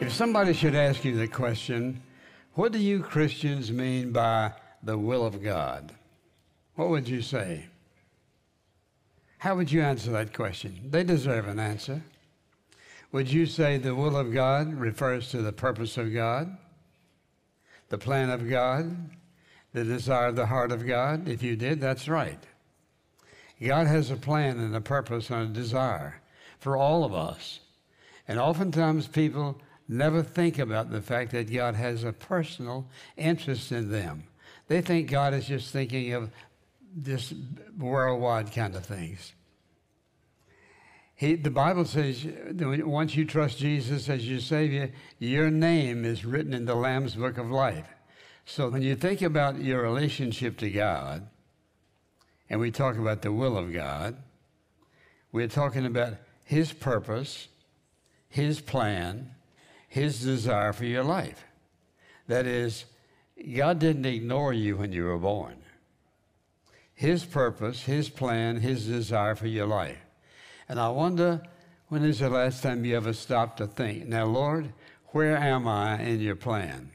If somebody should ask you the question, what do you Christians mean by the will of God? What would you say? How would you answer that question? They deserve an answer. Would you say the will of God refers to the purpose of God, the plan of God, the desire of the heart of God? If you did, that's right. God has a plan and a purpose and a desire for all of us. And oftentimes people never think about the fact that God has a personal interest in them. They think God is just thinking of this worldwide kind of things. He, the Bible says once you trust Jesus as your Savior, your name is written in the Lamb's Book of Life. So when you think about your relationship to God, and we talk about the will of God, we're talking about His purpose, His plan, his desire for your life. That is, God didn't ignore you when you were born. His purpose, His plan, His desire for your life. And I wonder when is the last time you ever stopped to think, now, Lord, where am I in your plan?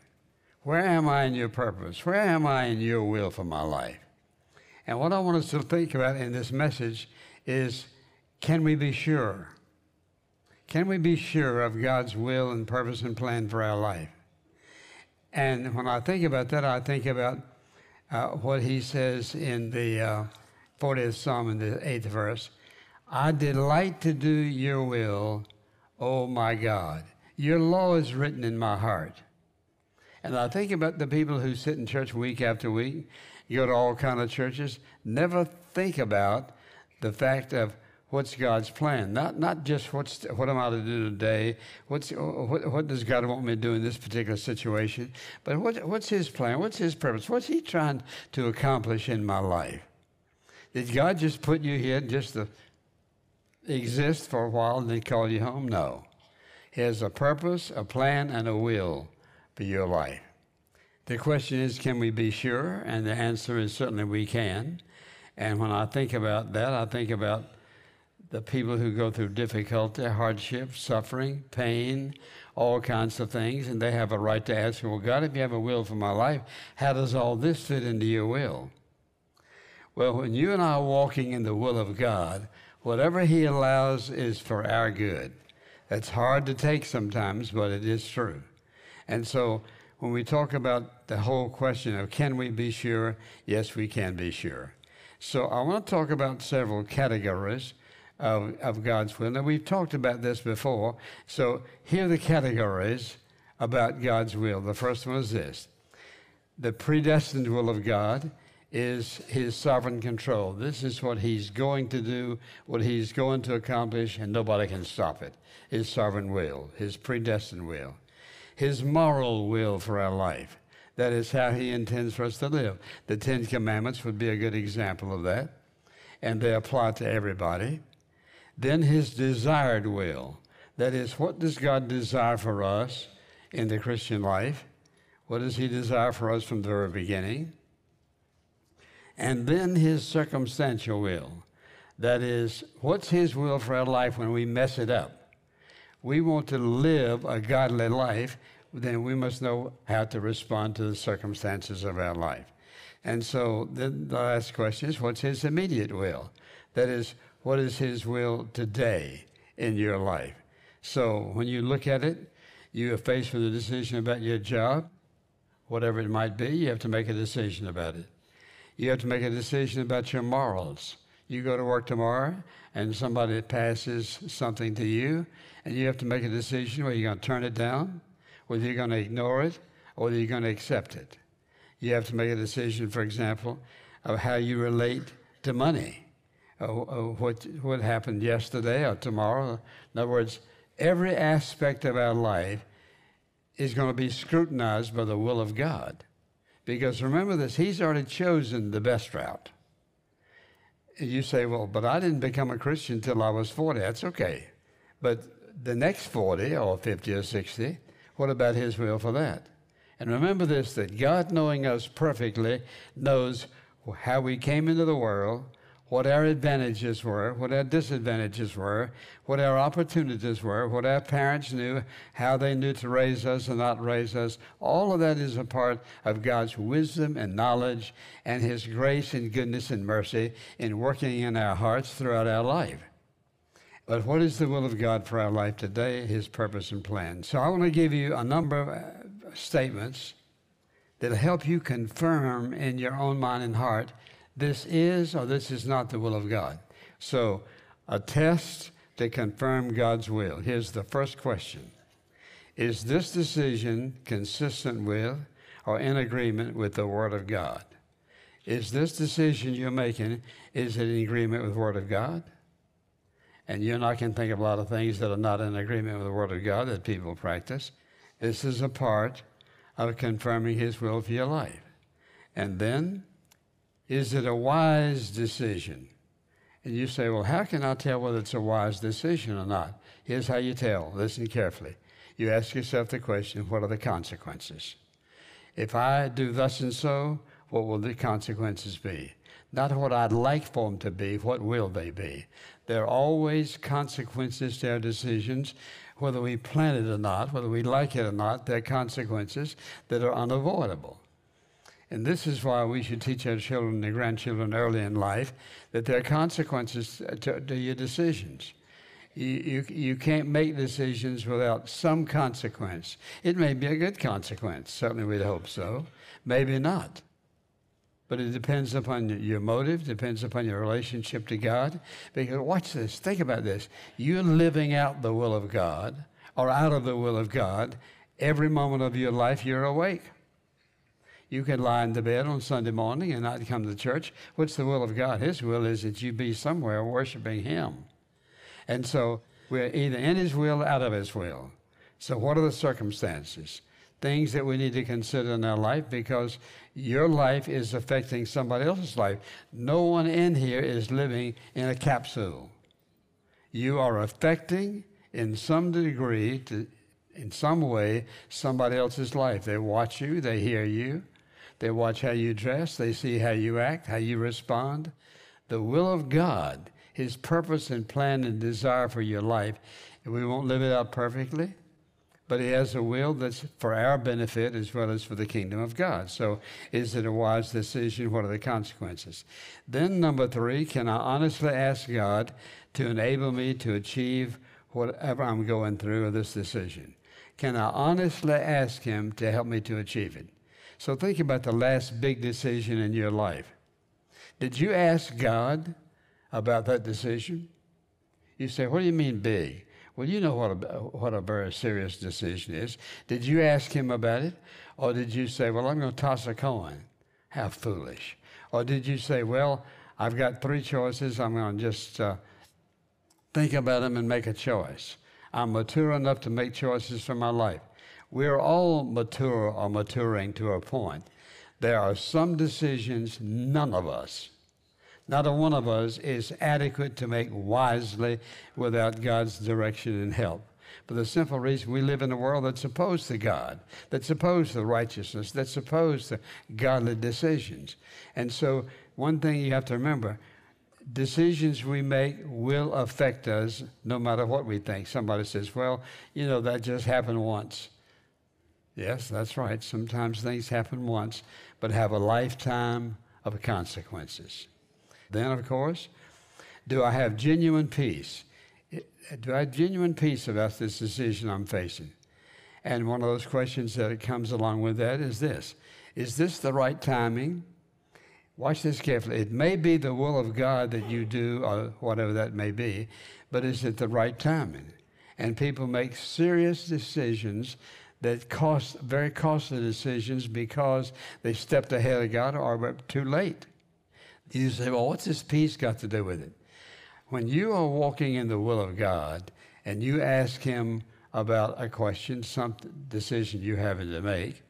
Where am I in your purpose? Where am I in your will for my life? And what I want us to think about in this message is can we be sure can we be sure of God's will and purpose and plan for our life? And when I think about that, I think about uh, what he says in the uh, 40th Psalm in the 8th verse I delight to do your will, O my God. Your law is written in my heart. And I think about the people who sit in church week after week, go to all kind of churches, never think about the fact of what's God's plan? Not not just what's what am I to do today? What's what, what does God want me to do in this particular situation? But what, what's His plan? What's His purpose? What's He trying to accomplish in my life? Did God just put you here just to exist for a while and then call you home? No. He has a purpose, a plan, and a will for your life. The question is, can we be sure? And the answer is certainly we can. And when I think about that, I think about the people who go through difficulty, hardship, suffering, pain, all kinds of things, and they have a right to ask, Well, God, if you have a will for my life, how does all this fit into your will? Well, when you and I are walking in the will of God, whatever He allows is for our good. That's hard to take sometimes, but it is true. And so when we talk about the whole question of can we be sure, yes, we can be sure. So I want to talk about several categories of, of God's will. Now, we've talked about this before. So, here are the categories about God's will. The first one is this the predestined will of God is his sovereign control. This is what he's going to do, what he's going to accomplish, and nobody can stop it. His sovereign will, his predestined will, his moral will for our life. That is how he intends for us to live. The Ten Commandments would be a good example of that, and they apply to everybody. Then his desired will. That is, what does God desire for us in the Christian life? What does he desire for us from the very beginning? And then his circumstantial will. That is, what's his will for our life when we mess it up? We want to live a godly life, then we must know how to respond to the circumstances of our life. And so the, the last question is what's his immediate will? That is, what is His will today in your life? So when you look at it, you are faced with a decision about your job, whatever it might be, you have to make a decision about it. You have to make a decision about your morals. You go to work tomorrow and somebody passes something to you, and you have to make a decision whether you're going to turn it down, whether you're going to ignore it, or whether you're going to accept it. You have to make a decision, for example, of how you relate to money Uh, uh, what, what happened yesterday or tomorrow. In other words, every aspect of our life is going to be scrutinized by the will of God. Because remember this, He's already chosen the best route. You say, well, but I didn't become a Christian until I was 40. That's okay. But the next 40 or 50 or 60, what about His will for that? And remember this that God, knowing us perfectly, knows how we came into the world, what our advantages were, what our disadvantages were, what our opportunities were, what our parents knew, how they knew to raise us and not raise us. All of that is a part of God's wisdom and knowledge and His grace and goodness and mercy in working in our hearts throughout our life. But what is the will of God for our life today? His purpose and plan. So I want to give you a number of uh, statements that'll help you confirm in your own mind and heart this is or this is not the will of God. So, a test to confirm God's will. Here's the first question Is this decision consistent with or in agreement with the Word of God? Is this decision you're making, is it in agreement with the Word of God? And you and I can think of a lot of things that are not in agreement with the Word of God that people practice. This is a part of confirming His will for your life. And then is it a wise decision? And you say, well, how can I tell whether it's a wise decision or not? Here's how you tell. Listen carefully. You ask yourself the question, what are the consequences? If I do thus and so, what will the consequences be? Not what I'd like for them to be, what will they be? There are always consequences to our decisions, whether we plan it or not, whether we like it or not, there are consequences that are unavoidable. And this is why we should teach our children and grandchildren early in life that there are consequences to, to your decisions. You, you, you can't make decisions without some consequence. It may be a good consequence, certainly we'd hope so, maybe not. But it depends upon your motive, depends upon your relationship to God. Because watch this, think about this. You're living out the will of God or out of the will of God every moment of your life you're awake. You can lie in the bed on Sunday morning and not come to church. What's the will of God? His will is that you be somewhere worshiping Him. And so we're either in His will or out of His will. So, what are the circumstances? Things that we need to consider in our life because your life is affecting somebody else's life. No one in here is living in a capsule. You are affecting, in some degree, to, in some way, somebody else's life. They watch you, they hear you, they watch how you dress, they see how you act, how you respond. The will of God, His purpose and plan and desire for your life, and we won't live it out perfectly, but He has a will that's for our benefit as well as for the kingdom of God. So, is it a wise decision? What are the consequences? Then, number three, can I honestly ask God to enable me to achieve whatever I'm going through with this decision? Can I honestly ask Him to help me to achieve it? So think about the last big decision in your life. Did you ask God about that decision? You say, What do you mean big? Well, you know what a, what a very serious decision is. Did you ask him about it? Or did you say, Well, I'm going to toss a coin? How foolish. Or did you say, Well, I've got three choices. I'm going to just uh, think about them and make a choice. I'm mature enough to make choices for my life. We're all mature or maturing to a point. There are some decisions none of us, not a one of us, is adequate to make wisely without God's direction and help. For the simple reason we live in a world that's opposed to God, that's opposed to righteousness, that's opposed to godly decisions. And so, one thing you have to remember decisions we make will affect us no matter what we think. Somebody says, Well, you know, that just happened once. Yes, that's right. Sometimes things happen once, but have a lifetime of consequences. Then, of course, do I have genuine peace? Do I have genuine peace about this decision I'm facing? And one of those questions that comes along with that is this Is this the right timing? Watch this carefully. It may be the will of God that you do, or whatever that may be, but is it the right timing? And people make serious decisions that cost very costly decisions because they stepped ahead of God or were too late. You say, well, what's this peace got to do with it? When you are walking in the will of God and you ask Him about a question, some decision you're having to make,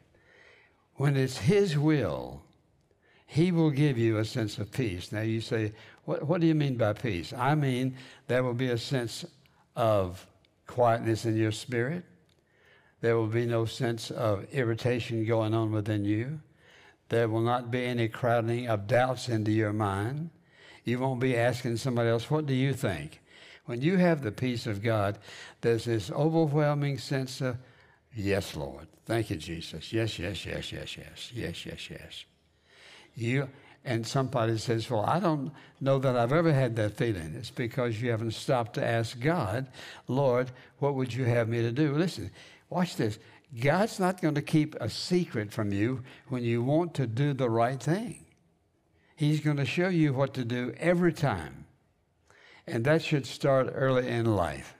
when it's His will, He will give you a sense of peace. Now you say, what, what do you mean by peace? I mean, there will be a sense of quietness in your spirit there will be no sense of irritation going on within you. There will not be any crowding of doubts into your mind. You won't be asking somebody else, What do you think? When you have the peace of God, there's this overwhelming sense of, Yes, Lord. Thank you, Jesus. Yes, yes, yes, yes, yes, yes, yes, yes. You and somebody says, Well, I don't know that I've ever had that feeling. It's because you haven't stopped to ask God, Lord, what would you have me to do? Listen, watch this. God's not going to keep a secret from you when you want to do the right thing. He's going to show you what to do every time. And that should start early in life.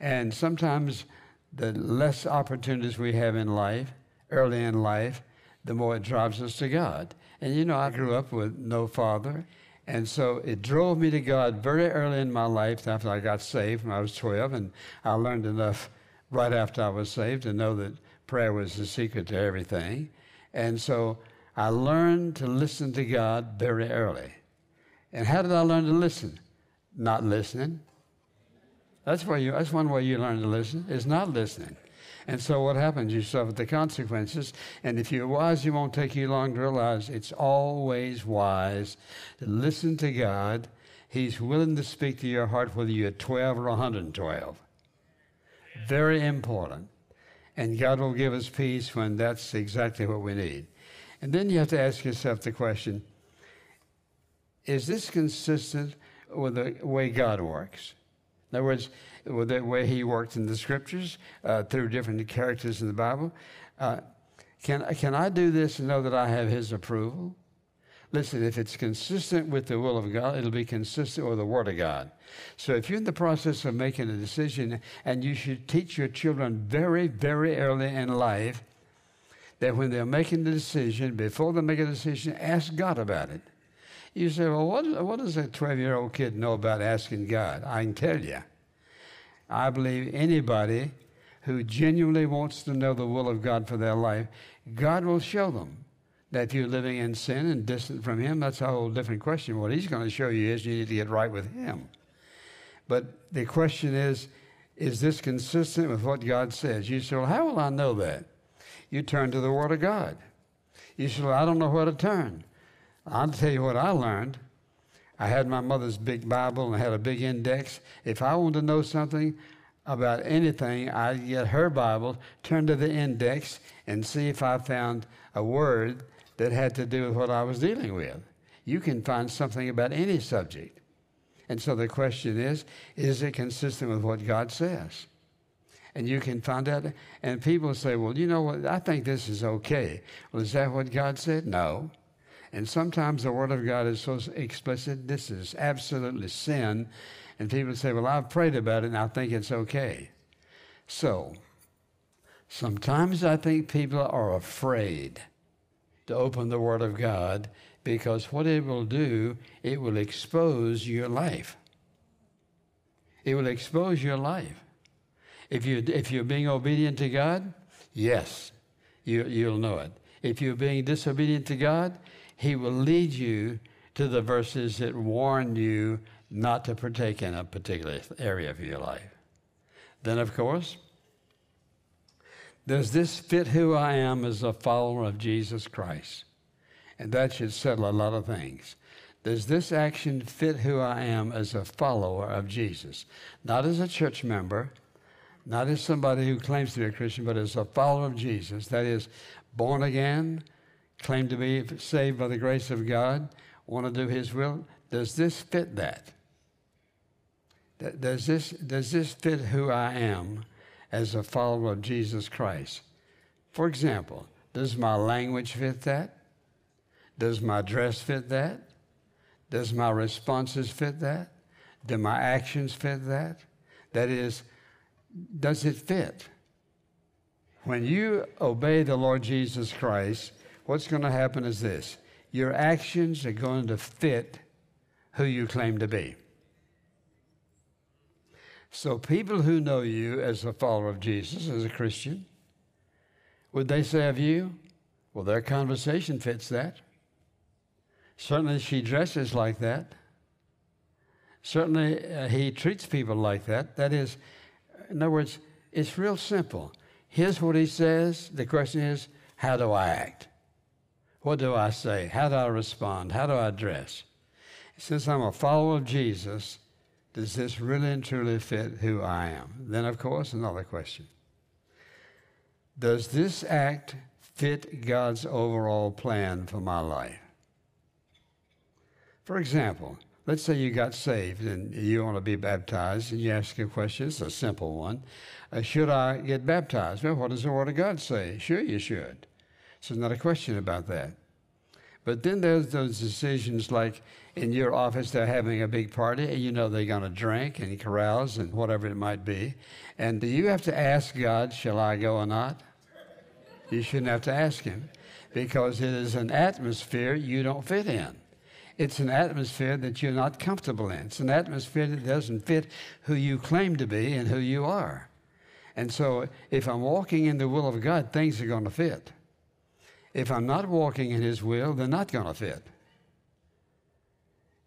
And sometimes the less opportunities we have in life, early in life, the more it drives us to God. And you know, I grew up with no father. And so it drove me to God very early in my life after I got saved when I was 12. And I learned enough right after I was saved to know that prayer was the secret to everything. And so I learned to listen to God very early. And how did I learn to listen? Not listening. That's where you that's one way you learn to listen, is not listening. And so what happens? You suffer the consequences. And if you're wise, it won't take you long to realize it's always wise to listen to God. He's willing to speak to your heart whether you're 12 or 112. Very important. And God will give us peace when that's exactly what we need. And then you have to ask yourself the question is this consistent with the way God works? In other words, with the way He worked in the scriptures uh, through different characters in the Bible. Uh, can, can I do this and know that I have His approval? Listen, if it's consistent with the will of God, it'll be consistent with the Word of God. So if you're in the process of making a decision, and you should teach your children very, very early in life that when they're making the decision, before they make a decision, ask God about it. You say, well, what, what does a 12 year old kid know about asking God? I can tell you. I believe anybody who genuinely wants to know the will of God for their life, God will show them that if you're living in sin and distant from Him, that's a whole different question. What He's going to show you is you need to get right with Him. But the question is, is this consistent with what God says? You say, well, how will I know that? You turn to the Word of God. You say, well, I don't know where to turn. I'll tell you what I learned. I had my mother's big Bible and had a big index. If I wanted to know something about anything, I'd get her Bible, turn to the index, and see if I found a word that had to do with what I was dealing with. You can find something about any subject. And so the question is is it consistent with what God says? And you can find out. And people say, well, you know what? I think this is okay. Well, is that what God said? No. And sometimes the Word of God is so explicit, this is absolutely sin. And people say, well, I've prayed about it and I think it's okay. So, sometimes I think people are afraid to open the Word of God because what it will do, it will expose your life. It will expose your life. If, you, if you're being obedient to God, yes, you, you'll know it. If you're being disobedient to God, He will lead you to the verses that warn you not to partake in a particular area of your life. Then, of course, does this fit who I am as a follower of Jesus Christ? And that should settle a lot of things. Does this action fit who I am as a follower of Jesus? Not as a church member, not as somebody who claims to be a Christian, but as a follower of Jesus. That is, born again, claim to be saved by the grace of God, want to do His will. Does this fit that? Does this, does this fit who I am as a follower of Jesus Christ. For example, does my language fit that? Does my dress fit that? Does my responses fit that? Do my actions fit that? That is, does it fit? When you obey the Lord Jesus Christ, what's going to happen is this your actions are going to fit who you claim to be. So, people who know you as a follower of Jesus, as a Christian, would they say of you, well, their conversation fits that? Certainly, she dresses like that. Certainly, uh, he treats people like that. That is, in other words, it's real simple. Here's what he says. The question is, how do I act? What do I say? How do I respond? How do I dress? Since I'm a follower of Jesus, does this really and truly fit who I am? Then, of course, another question Does this act fit God's overall plan for my life? For example, let's say you got saved and you want to be baptized, and you ask a question, it's a simple one. Uh, should I get baptized? Well, what does the Word of God say? Sure, you should. So, not a question about that. But then there's those decisions like in your office, they're having a big party, and you know they're going to drink and carouse and whatever it might be. And do you have to ask God, shall I go or not? You shouldn't have to ask Him because it is an atmosphere you don't fit in. It's an atmosphere that you're not comfortable in. It's an atmosphere that doesn't fit who you claim to be and who you are. And so if I'm walking in the will of God, things are going to fit. If I'm not walking in His will, they're not going to fit.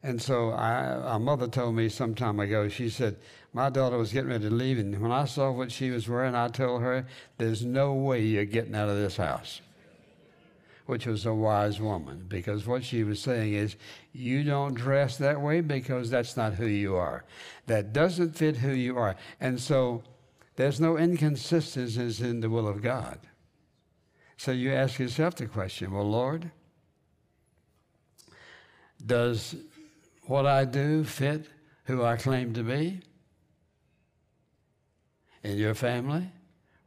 And so I, a mother told me some time ago, she said, my daughter was getting ready to leave, and when I saw what she was wearing, I told her, there's no way you're getting out of this house. Which was a wise woman, because what she was saying is, you don't dress that way because that's not who you are. That doesn't fit who you are. And so there's no inconsistencies in the will of God. So you ask yourself the question, well, Lord, does what I do fit who I claim to be? In your family,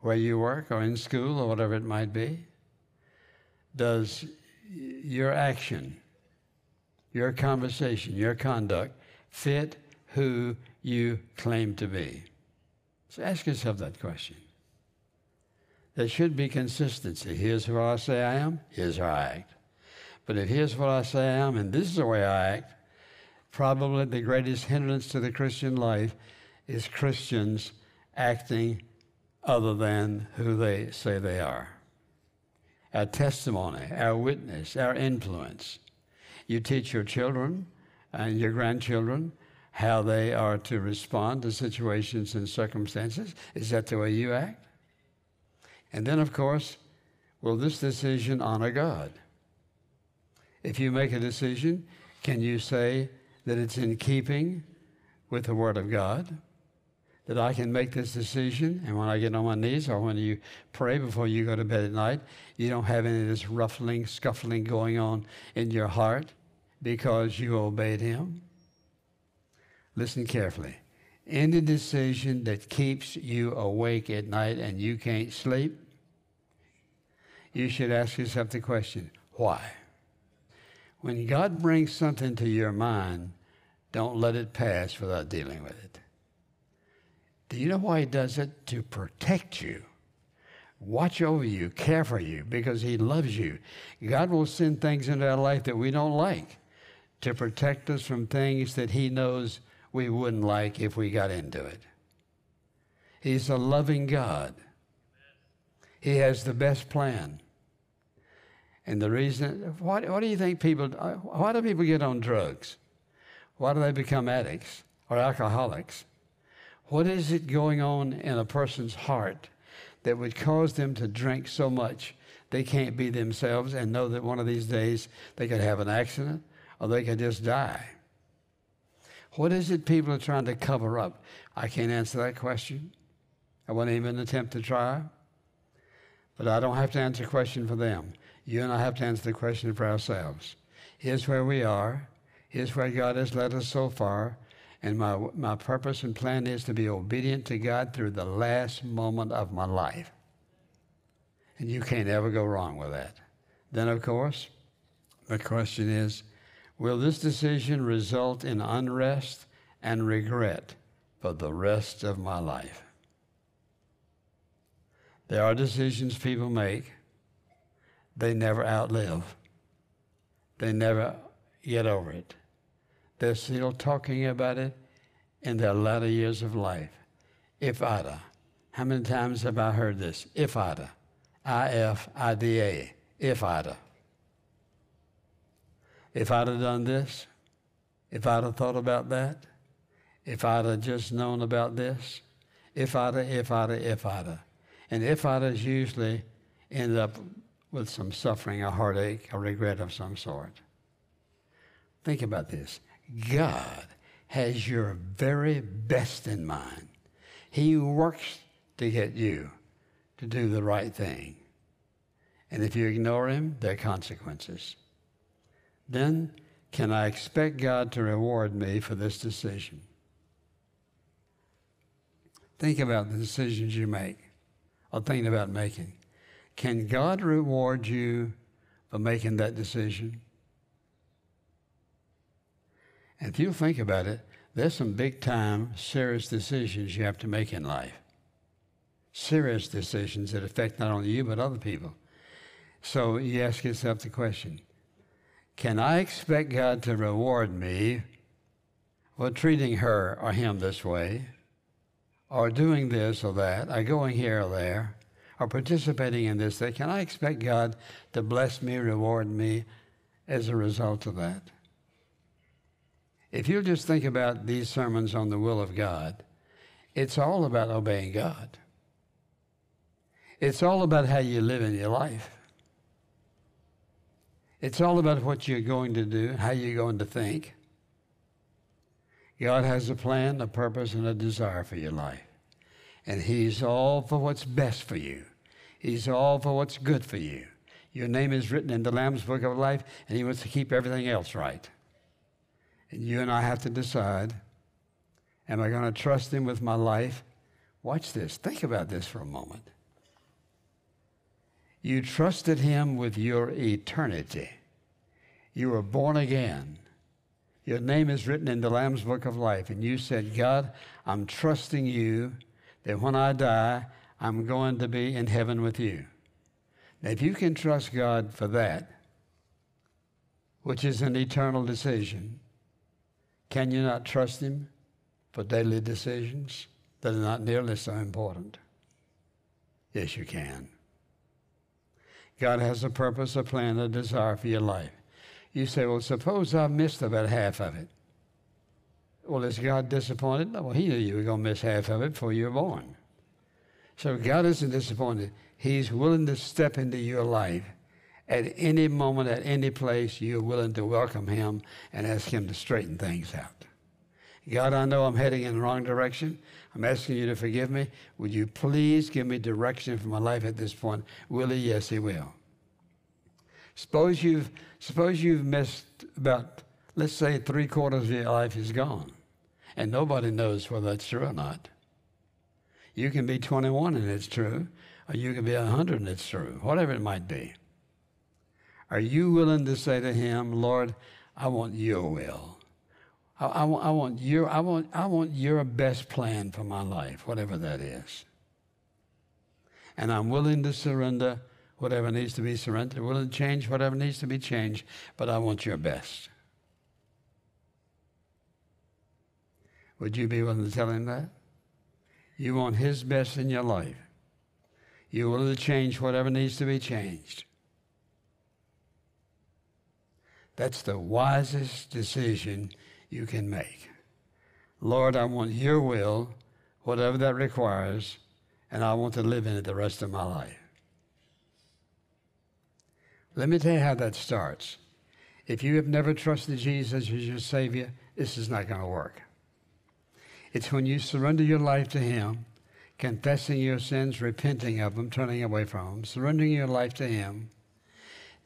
where you work, or in school, or whatever it might be? Does your action, your conversation, your conduct fit who you claim to be? So ask yourself that question. There should be consistency. Here's who I say I am, here's how I act. But if here's what I say I am, and this is the way I act, probably the greatest hindrance to the Christian life is Christians acting other than who they say they are. Our testimony, our witness, our influence. You teach your children and your grandchildren how they are to respond to situations and circumstances. Is that the way you act? And then, of course, will this decision honor God? If you make a decision, can you say, that it's in keeping with the Word of God, that I can make this decision, and when I get on my knees or when you pray before you go to bed at night, you don't have any of this ruffling, scuffling going on in your heart because you obeyed Him. Listen carefully. Any decision that keeps you awake at night and you can't sleep, you should ask yourself the question why? When God brings something to your mind, don't let it pass without dealing with it. Do you know why He does it? To protect you, watch over you, care for you, because He loves you. God will send things into our life that we don't like to protect us from things that He knows we wouldn't like if we got into it. He's a loving God. He has the best plan. And the reason, what, do you think people, why do people get on drugs? Why do they become addicts or alcoholics? What is it going on in a person's heart that would cause them to drink so much they can't be themselves and know that one of these days they could have an accident or they could just die? What is it people are trying to cover up? I can't answer that question. I won't even attempt to try. But I don't have to answer a question for them. You and I have to answer the question for ourselves. Here's where we are. Here's where God has led us so far. And my, my purpose and plan is to be obedient to God through the last moment of my life. And you can't ever go wrong with that. Then, of course, the question is will this decision result in unrest and regret for the rest of my life? There are decisions people make they never outlive. They never get over it. They're still talking about it in their latter years of life. If I'da. How many times have I heard this? If I'da. I F I D A. If I'da. If I'd have done this, if I'd have thought about that, if I'd have just known about this, if I'd have, if I'd have, if I'd have. And if I'd have usually ended up with some suffering, a heartache, a regret of some sort. Think about this. God has your very best in mind. He works to get you to do the right thing. And if you ignore him, there are consequences. Then, can I expect God to reward me for this decision? Think about the decisions you make or think about making. Can God reward you for making that decision? And if you think about it, there's some big time, serious decisions you have to make in life. Serious decisions that affect not only you, but other people. So you ask yourself the question Can I expect God to reward me for treating her or him this way, or doing this or that, or going here or there, or participating in this thing? Can I expect God to bless me, reward me as a result of that? If you just think about these sermons on the will of God, it's all about obeying God. It's all about how you live in your life. It's all about what you're going to do, how you're going to think. God has a plan, a purpose, and a desire for your life. And He's all for what's best for you. He's all for what's good for you. Your name is written in the Lamb's Book of Life, and He wants to keep everything else right. And you and I have to decide am I going to trust Him with my life? Watch this. Think about this for a moment. You trusted Him with your eternity. You were born again. Your name is written in the Lamb's Book of Life. And you said, God, I'm trusting you that when I die, I'm going to be in heaven with you. Now, if you can trust God for that, which is an eternal decision, can you not trust Him for daily decisions that are not nearly so important? Yes, you can. God has a purpose, a plan, a desire for your life. You say, well, suppose I missed about half of it. Well, is God disappointed? Well, He knew you were going to miss half of it before you were born. So God isn't disappointed. He's willing to step into your life at any moment, at any place, you're willing to welcome Him and ask Him to straighten things out. God, I know I'm heading in the wrong direction. I'm asking you to forgive me. Would you please give me direction for my life at this point? Will He? Yes, He will. Suppose you've, suppose you've missed about, let's say, three quarters of your life is gone, and nobody knows whether that's true or not. You can be 21 and it's true, or you can be 100 and it's true, whatever it might be. Are you willing to say to him, Lord, I want your will? I, I, want, I, want your, I, want, I want your best plan for my life, whatever that is. And I'm willing to surrender whatever needs to be surrendered, willing to change whatever needs to be changed, but I want your best. Would you be willing to tell him that? You want his best in your life. You're willing to change whatever needs to be changed. That's the wisest decision you can make. Lord, I want your will, whatever that requires, and I want to live in it the rest of my life. Let me tell you how that starts. If you have never trusted Jesus as your Savior, this is not going to work. It's when you surrender your life to Him, confessing your sins, repenting of them, turning away from them, surrendering your life to Him,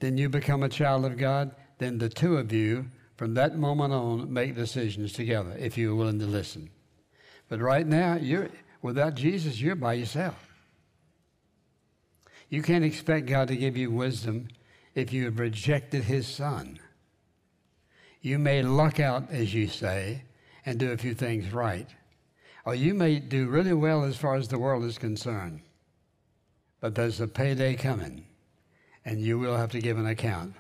then you become a child of God then the two of you, from that moment on, make decisions together if you're willing to listen. But right now, you're without Jesus, you're by yourself. You can't expect God to give you wisdom if you have rejected His Son. You may luck out, as you say, and do a few things right. Or you may do really well as far as the world is concerned. But there's a payday coming, and you will have to give an account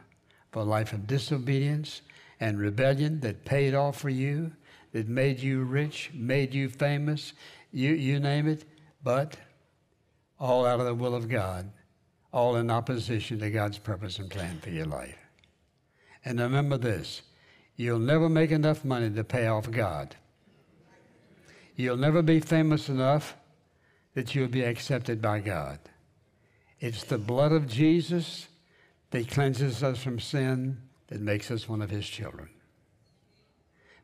for a life of disobedience and rebellion that paid off for you, that made you rich, made you famous, you, you name it, but all out of the will of God, all in opposition to God's purpose and plan for your life. And remember this you'll never make enough money to pay off God. You'll never be famous enough that you'll be accepted by God. It's the blood of Jesus that cleanses us from sin, that makes us one of his children.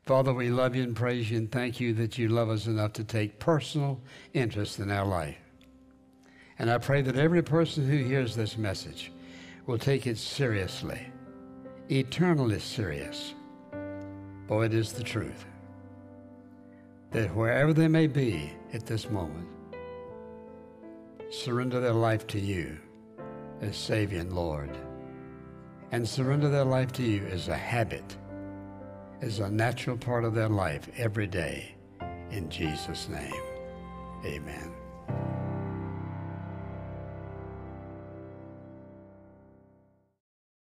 Father, we love you and praise you and thank you that you love us enough to take personal interest in our life. And I pray that every person who hears this message will take it seriously, eternally serious. For it is the truth that wherever they may be at this moment, surrender their life to you as Savior and Lord, and surrender their life to you as a habit, as a natural part of their life every day. In Jesus' name, amen.